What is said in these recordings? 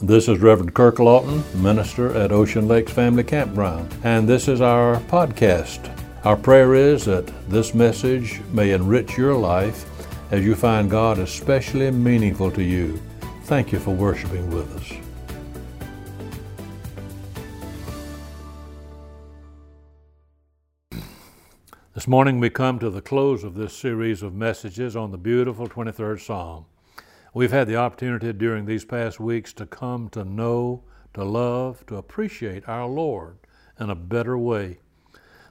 This is Reverend Kirk Lawton, minister at Ocean Lakes Family Campground, and this is our podcast. Our prayer is that this message may enrich your life as you find God especially meaningful to you. Thank you for worshiping with us. This morning we come to the close of this series of messages on the beautiful 23rd Psalm. We've had the opportunity during these past weeks to come to know, to love, to appreciate our Lord in a better way.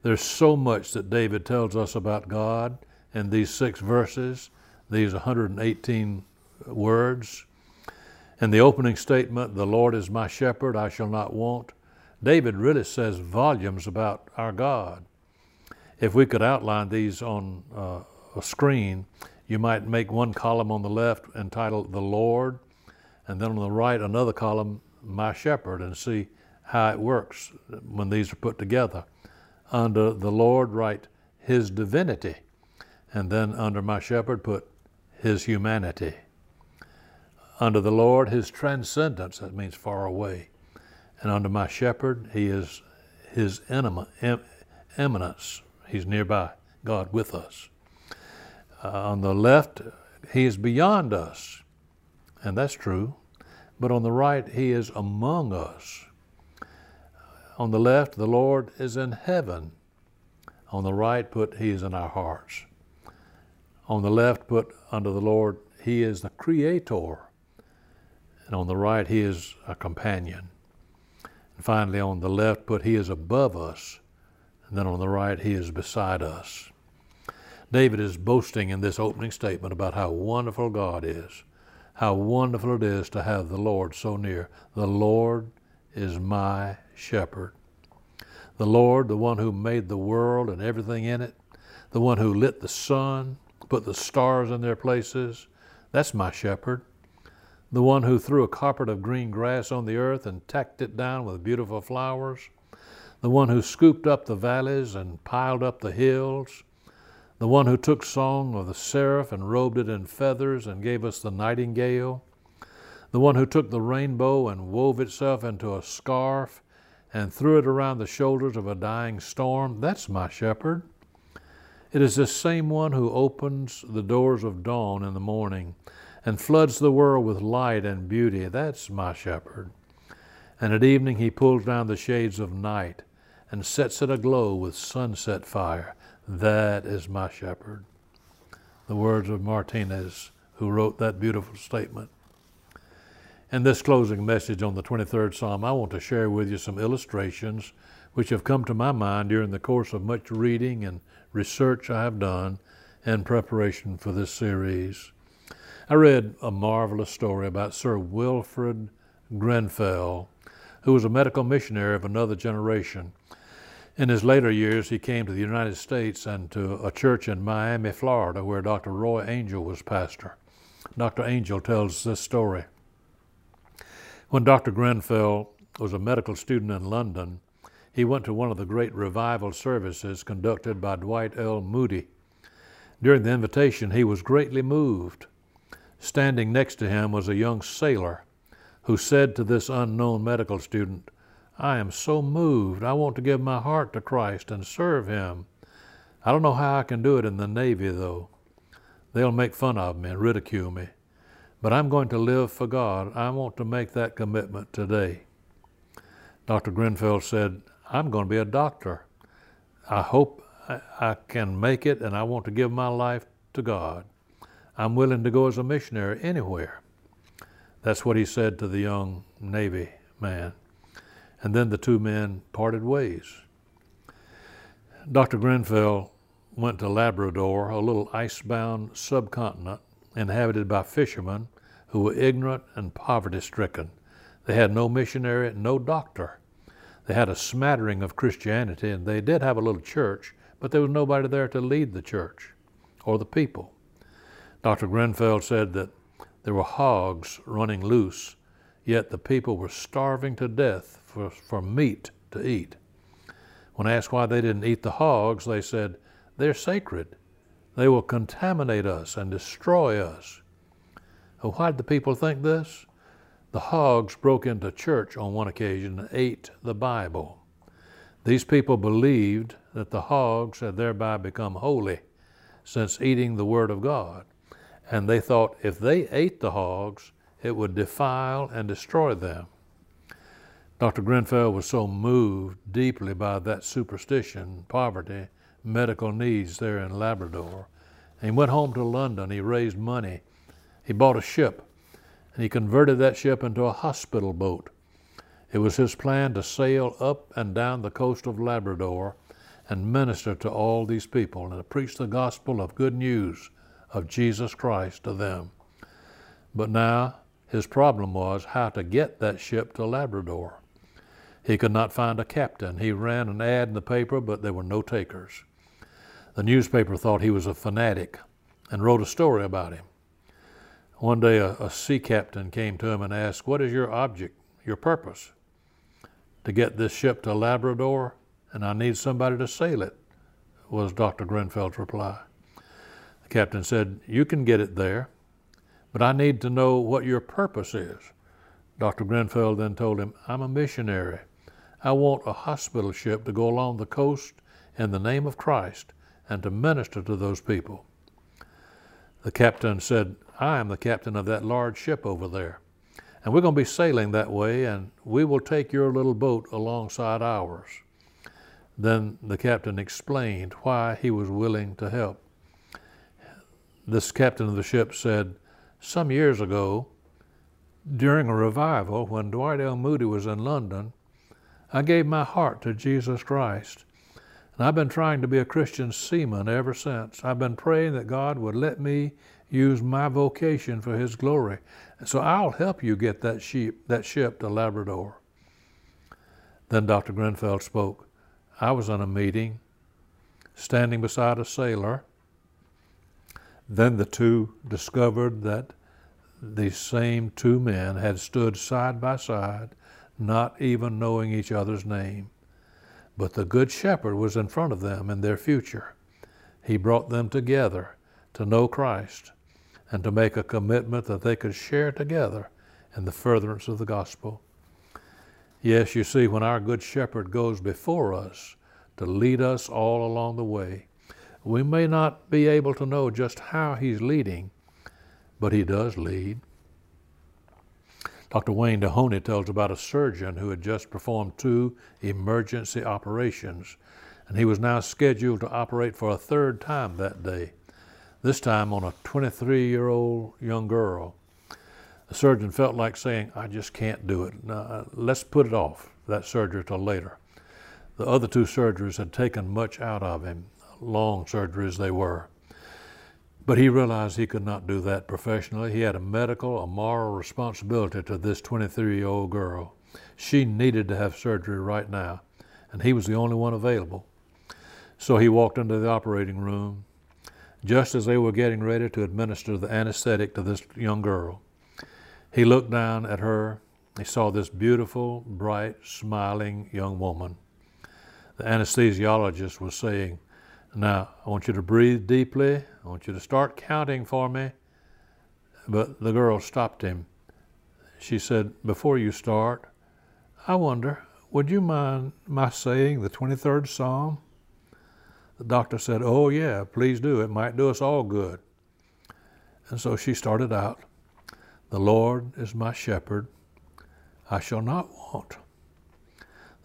There's so much that David tells us about God in these six verses, these 118 words. In the opening statement, The Lord is my shepherd, I shall not want, David really says volumes about our God. If we could outline these on uh, a screen, you might make one column on the left entitled The Lord, and then on the right another column, My Shepherd, and see how it works when these are put together. Under the Lord, write His divinity, and then under My Shepherd, put His humanity. Under the Lord, His transcendence, that means far away. And under My Shepherd, He is His immanence, He's nearby, God with us. Uh, on the left, He is beyond us, and that's true. But on the right, He is among us. On the left, the Lord is in heaven. On the right, put He is in our hearts. On the left, put under the Lord, He is the Creator. And on the right, He is a companion. And finally, on the left, put He is above us. And then on the right, He is beside us. David is boasting in this opening statement about how wonderful God is, how wonderful it is to have the Lord so near. The Lord is my shepherd. The Lord, the one who made the world and everything in it, the one who lit the sun, put the stars in their places, that's my shepherd. The one who threw a carpet of green grass on the earth and tacked it down with beautiful flowers. The one who scooped up the valleys and piled up the hills the one who took song of the seraph and robed it in feathers and gave us the nightingale, the one who took the rainbow and wove itself into a scarf and threw it around the shoulders of a dying storm, that's my shepherd. It is this same one who opens the doors of dawn in the morning and floods the world with light and beauty. That's my shepherd. And at evening he pulls down the shades of night and sets it aglow with sunset fire. That is my shepherd. The words of Martinez, who wrote that beautiful statement. In this closing message on the 23rd Psalm, I want to share with you some illustrations which have come to my mind during the course of much reading and research I have done in preparation for this series. I read a marvelous story about Sir Wilfrid Grenfell, who was a medical missionary of another generation in his later years, he came to the United States and to a church in Miami, Florida, where Dr. Roy Angell was pastor. Dr. Angell tells this story. When Dr. Grenfell was a medical student in London, he went to one of the great revival services conducted by Dwight L. Moody. During the invitation, he was greatly moved. Standing next to him was a young sailor who said to this unknown medical student, I am so moved. I want to give my heart to Christ and serve Him. I don't know how I can do it in the Navy, though. They'll make fun of me and ridicule me. But I'm going to live for God. I want to make that commitment today. Dr. Grenfell said, I'm going to be a doctor. I hope I can make it, and I want to give my life to God. I'm willing to go as a missionary anywhere. That's what he said to the young Navy man and then the two men parted ways. Dr. Grenfell went to Labrador, a little icebound subcontinent inhabited by fishermen who were ignorant and poverty stricken. They had no missionary, no doctor. They had a smattering of Christianity, and they did have a little church, but there was nobody there to lead the church or the people. Dr. Grenfell said that there were hogs running loose, yet the people were starving to death for, for meat to eat. When asked why they didn't eat the hogs, they said, They're sacred. They will contaminate us and destroy us. Well, why did the people think this? The hogs broke into church on one occasion and ate the Bible. These people believed that the hogs had thereby become holy since eating the Word of God, and they thought if they ate the hogs, it would defile and destroy them. Dr. Grenfell was so moved deeply by that superstition, poverty, medical needs there in Labrador. And he went home to London. He raised money. He bought a ship, and he converted that ship into a hospital boat. It was his plan to sail up and down the coast of Labrador and minister to all these people and to preach the gospel of good news of Jesus Christ to them. But now his problem was how to get that ship to Labrador. He could not find a captain. He ran an ad in the paper, but there were no takers. The newspaper thought he was a fanatic and wrote a story about him. One day, a, a, sea captain came to him and asked, What is your object, your purpose? To get this ship to Labrador, and I need somebody to sail it, was Dr. Grenfell's reply. The captain said, You can get it there, but I need to know what your purpose is. Dr. Grenfell then told him, I'm a missionary. I want a hospital ship to go along the coast in the name of Christ and to minister to those people. The captain said, I am the captain of that large ship over there. And we're going to be sailing that way, and we will take your little boat alongside ours. Then the captain explained why he was willing to help. This captain of the ship said, Some years ago, during a revival, when Dwight L. Moody was in London, I gave my heart to Jesus Christ. And I've been trying to be a Christian seaman ever since. I've been praying that God would let me use my vocation for His glory. And so I'll help you get that sheep, that ship to Labrador. Then Dr. Grenfell spoke. I was in a meeting, standing beside a sailor. Then the two discovered that these same two men had stood side by side not even knowing each other's name. But the Good Shepherd was in front of them in their future. He brought them together to know Christ and to make a commitment that they could share together in the furtherance of the gospel. Yes, you see, when our Good Shepherd goes before us to lead us all along the way, we may not be able to know just how He's leading, but He does lead. Dr. Wayne Dehoney tells about a surgeon who had just performed two emergency operations, and he was now scheduled to operate for a third time that day, this time on a 23 year old young girl. The surgeon felt like saying, I just can't do it. Let's put it off, that surgery, till later. The other two surgeries had taken much out of him, long surgeries they were. But he realized he could not do that professionally. He had a medical, a moral responsibility to this 23 year old girl. She needed to have surgery right now, and he was the only one available. So he walked into the operating room just as they were getting ready to administer the anesthetic to this young girl. He looked down at her. He saw this beautiful, bright, smiling young woman. The anesthesiologist was saying, now, I want you to breathe deeply. I want you to start counting for me. But the girl stopped him. She said, Before you start, I wonder, would you mind my saying the 23rd Psalm? The doctor said, Oh, yeah, please do. It might do us all good. And so she started out The Lord is my shepherd. I shall not want.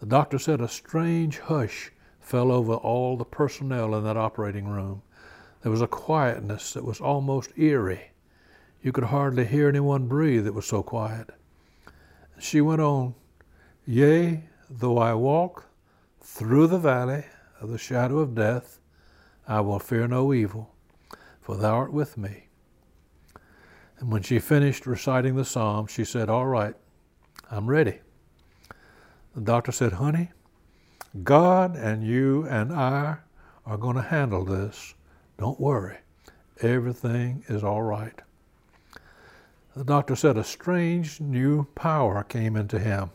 The doctor said, A strange hush fell over all the personnel in that operating room. There was a quietness that was almost eerie. You could hardly hear anyone breathe, it was so quiet. She went on, Yea, though I walk through the valley of the shadow of death, I will fear no evil, for thou art with me. And when she finished reciting the psalm, she said, All right, I'm ready. The doctor said, Honey, God and you and I are going to handle this. Don't worry. Everything is all right. The doctor said a strange new power came into him,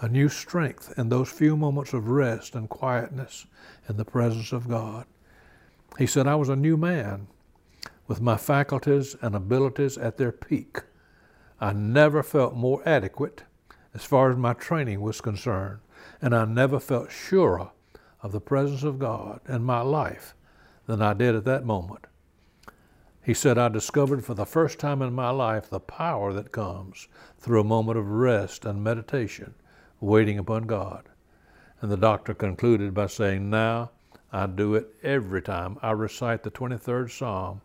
a new strength in those few moments of rest and quietness in the presence of God. He said, I was a new man with my faculties and abilities at their peak. I never felt more adequate as far as my training was concerned, and I never felt surer of the presence of God in my life than I did at that moment. He said, I discovered for the first time in my life the power that comes through a moment of rest and meditation, waiting upon God. And the doctor concluded by saying, Now I do it every time I recite the 23rd Psalm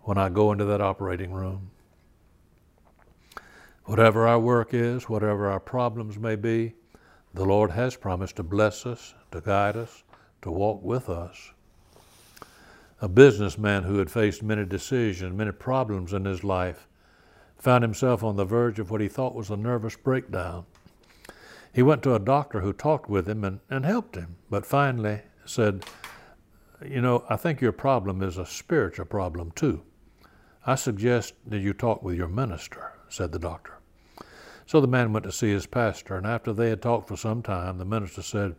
when I go into that operating room. Whatever our work is, whatever our problems may be, the Lord has promised to bless us, to guide us, to walk with us a businessman who had faced many decisions, many problems in his life, found himself on the verge of what he thought was a nervous breakdown. He went to a doctor who talked with him and, and helped him, but finally said, You know, I think your problem is a spiritual problem too. I suggest that you talk with your minister, said the doctor. So the man went to see his pastor, and after they had talked for some time, the minister said,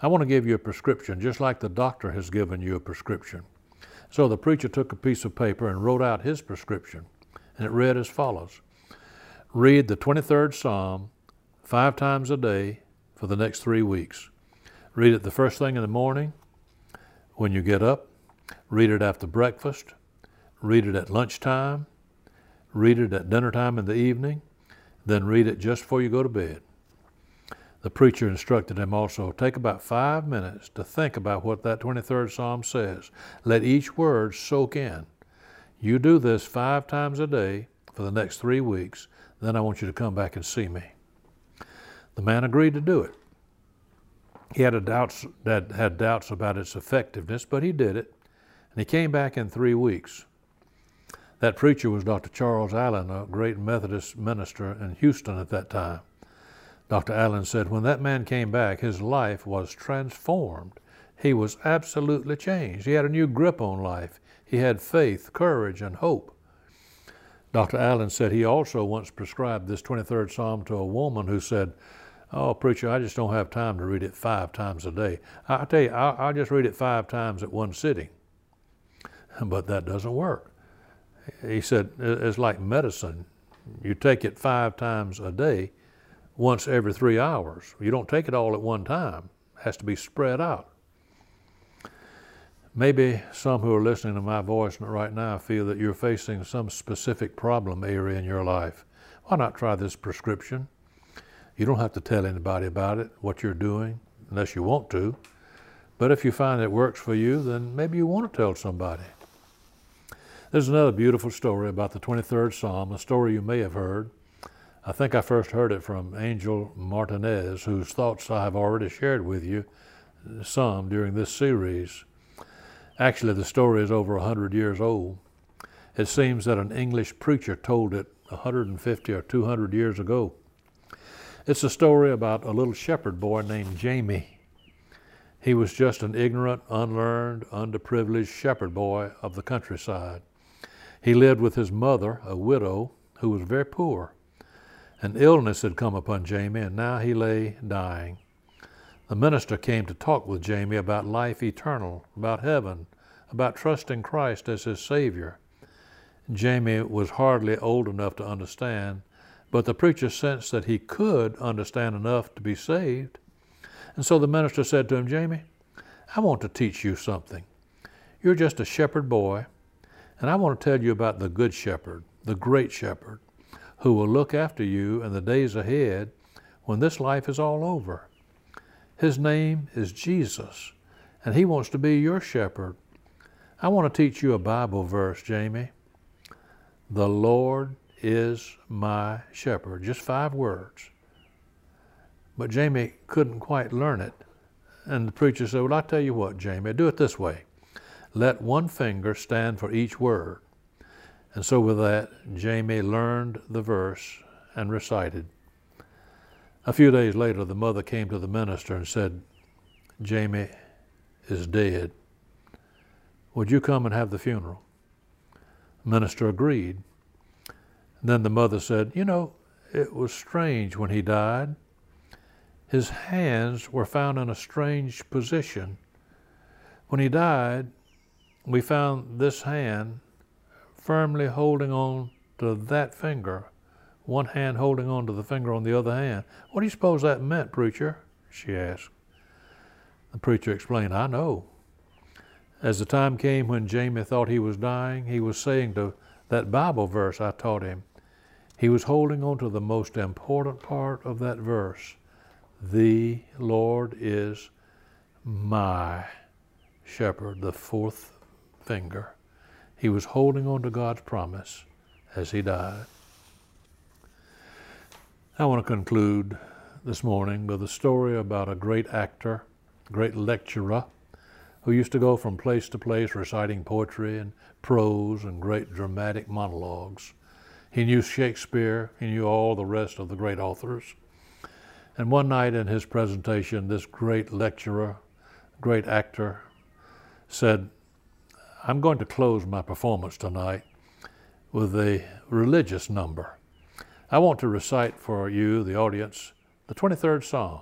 I want to give you a prescription, just like the doctor has given you a prescription. So the preacher took a piece of paper and wrote out his prescription, and it read as follows. Read the 23rd Psalm five times a day for the next three weeks. Read it the first thing in the morning when you get up, read it after breakfast, read it at lunchtime, read it at dinner time in the evening, then read it just before you go to bed. The preacher instructed him also take about five minutes to think about what that 23rd Psalm says. Let each word soak in. You do this five times a day for the next three weeks, then I want you to come back and see me. The man agreed to do it. He had doubts that had doubts about its effectiveness, but he did it, and he came back in three weeks. That preacher was Dr. Charles Allen, a great Methodist minister in Houston at that time. Dr. Allen said, when that man came back, his life was transformed. He was absolutely changed. He had a new grip on life. He had faith, courage, and hope. Dr. Allen said he also once prescribed this 23rd Psalm to a woman who said, Oh, preacher, I just don't have time to read it five times a day. I tell you, I'll, I'll just read it five times at one sitting. But that doesn't work. He said, It's like medicine. You take it five times a day, once every three hours. You don't take it all at one time. It has to be spread out. Maybe some who are listening to my voice right now feel that you're facing some specific problem area in your life. Why not try this prescription? You don't have to tell anybody about it, what you're doing, unless you want to. But if you find it works for you, then maybe you want to tell somebody. There's another beautiful story about the 23rd Psalm, a story you may have heard. I think I first heard it from Angel Martinez, whose thoughts I have already shared with you some during this series. Actually, the story is over 100 years old. It seems that an English preacher told it 150 or 200 years ago. It's a story about a little shepherd boy named Jamie. He was just an ignorant, unlearned, underprivileged shepherd boy of the countryside. He lived with his mother, a widow, who was very poor. An illness had come upon Jamie, and now he lay dying. The minister came to talk with Jamie about life eternal, about heaven, about trusting Christ as his Savior. Jamie was hardly old enough to understand, but the preacher sensed that he could understand enough to be saved. And so the minister said to him, Jamie, I want to teach you something. You're just a shepherd boy, and I want to tell you about the good shepherd, the great shepherd who will look after you in the days ahead when this life is all over. His name is Jesus, and He wants to be your shepherd. I want to teach you a Bible verse, Jamie. The Lord is my shepherd. Just five words. But Jamie couldn't quite learn it. And the preacher said, Well, I'll tell you what, Jamie, do it this way. Let one finger stand for each word. And so, with that, Jamie learned the verse and recited. A few days later, the mother came to the minister and said, Jamie is dead. Would you come and have the funeral? The minister agreed. Then the mother said, You know, it was strange when he died. His hands were found in a strange position. When he died, we found this hand firmly holding on to that finger one hand holding on to the finger on the other hand. What do you suppose that meant, preacher? she asked. The preacher explained, I know. As the time came when Jamie thought he was dying, he was saying to that Bible verse I taught him, he was holding on to the most important part of that verse. The Lord is my shepherd, the fourth finger. He was holding on to God's promise as he died. I want to conclude this morning with a story about a great actor, great lecturer, who used to go from place to place reciting poetry and prose and great dramatic monologues. He knew Shakespeare, he knew all the rest of the great authors. And one night in his presentation, this great lecturer, great actor, said, I'm going to close my performance tonight with a religious number. I want to recite for you, the audience, the 23rd Psalm.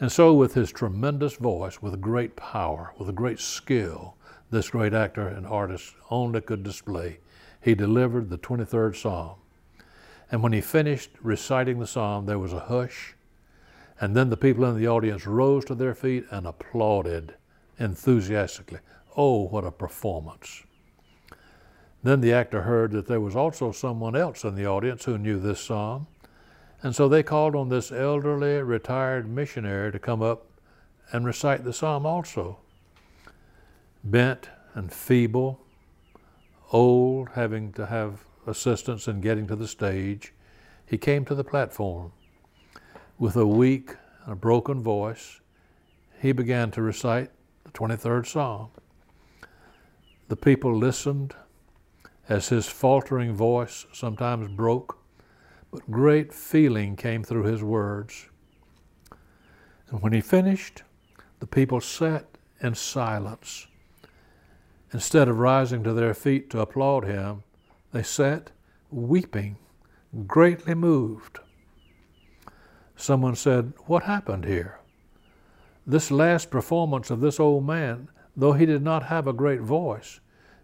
And so, with his tremendous voice, with great power, with great skill, this great actor and artist only could display, he delivered the 23rd Psalm. And when he finished reciting the psalm, there was a hush, and then the people in the audience rose to their feet and applauded enthusiastically. Oh, what a performance! Then the actor heard that there was also someone else in the audience who knew this psalm, and so they called on this elderly retired missionary to come up and recite the psalm also. Bent and feeble, old, having to have assistance in getting to the stage, he came to the platform. With a weak and a broken voice, he began to recite the 23rd Psalm. The people listened as his faltering voice sometimes broke, but great feeling came through his words. And when he finished, the people sat in silence Instead of rising to their feet to applaud him, they sat weeping, greatly moved. Someone said, What happened here? This last performance of this old man, though he did not have a great voice,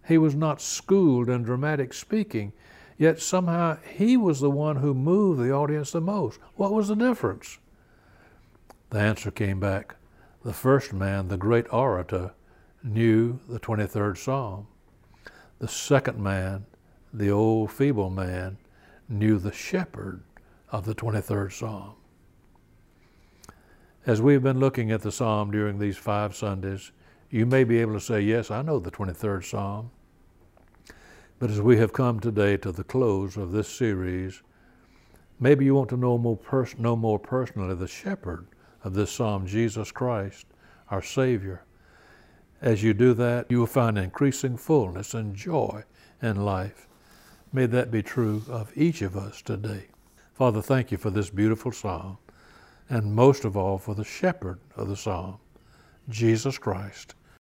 he was not schooled in dramatic speaking, yet somehow he was the one who moved the audience the most. What was the difference? The answer came back. The first man, the great orator, knew the 23rd Psalm. The second man, the old feeble man, knew the shepherd of the 23rd Psalm. As we've been looking at the Psalm during these five Sundays, you may be able to say, Yes, I know the 23rd Psalm. But as we have come today to the close of this series, maybe you want to know more, pers- know more personally the shepherd of this Psalm, Jesus Christ, our Savior. As you do that, you will find increasing fullness and joy in life. May that be true of each of us today. Father, thank you for this beautiful psalm, and most of all for the shepherd of the psalm, Jesus Christ.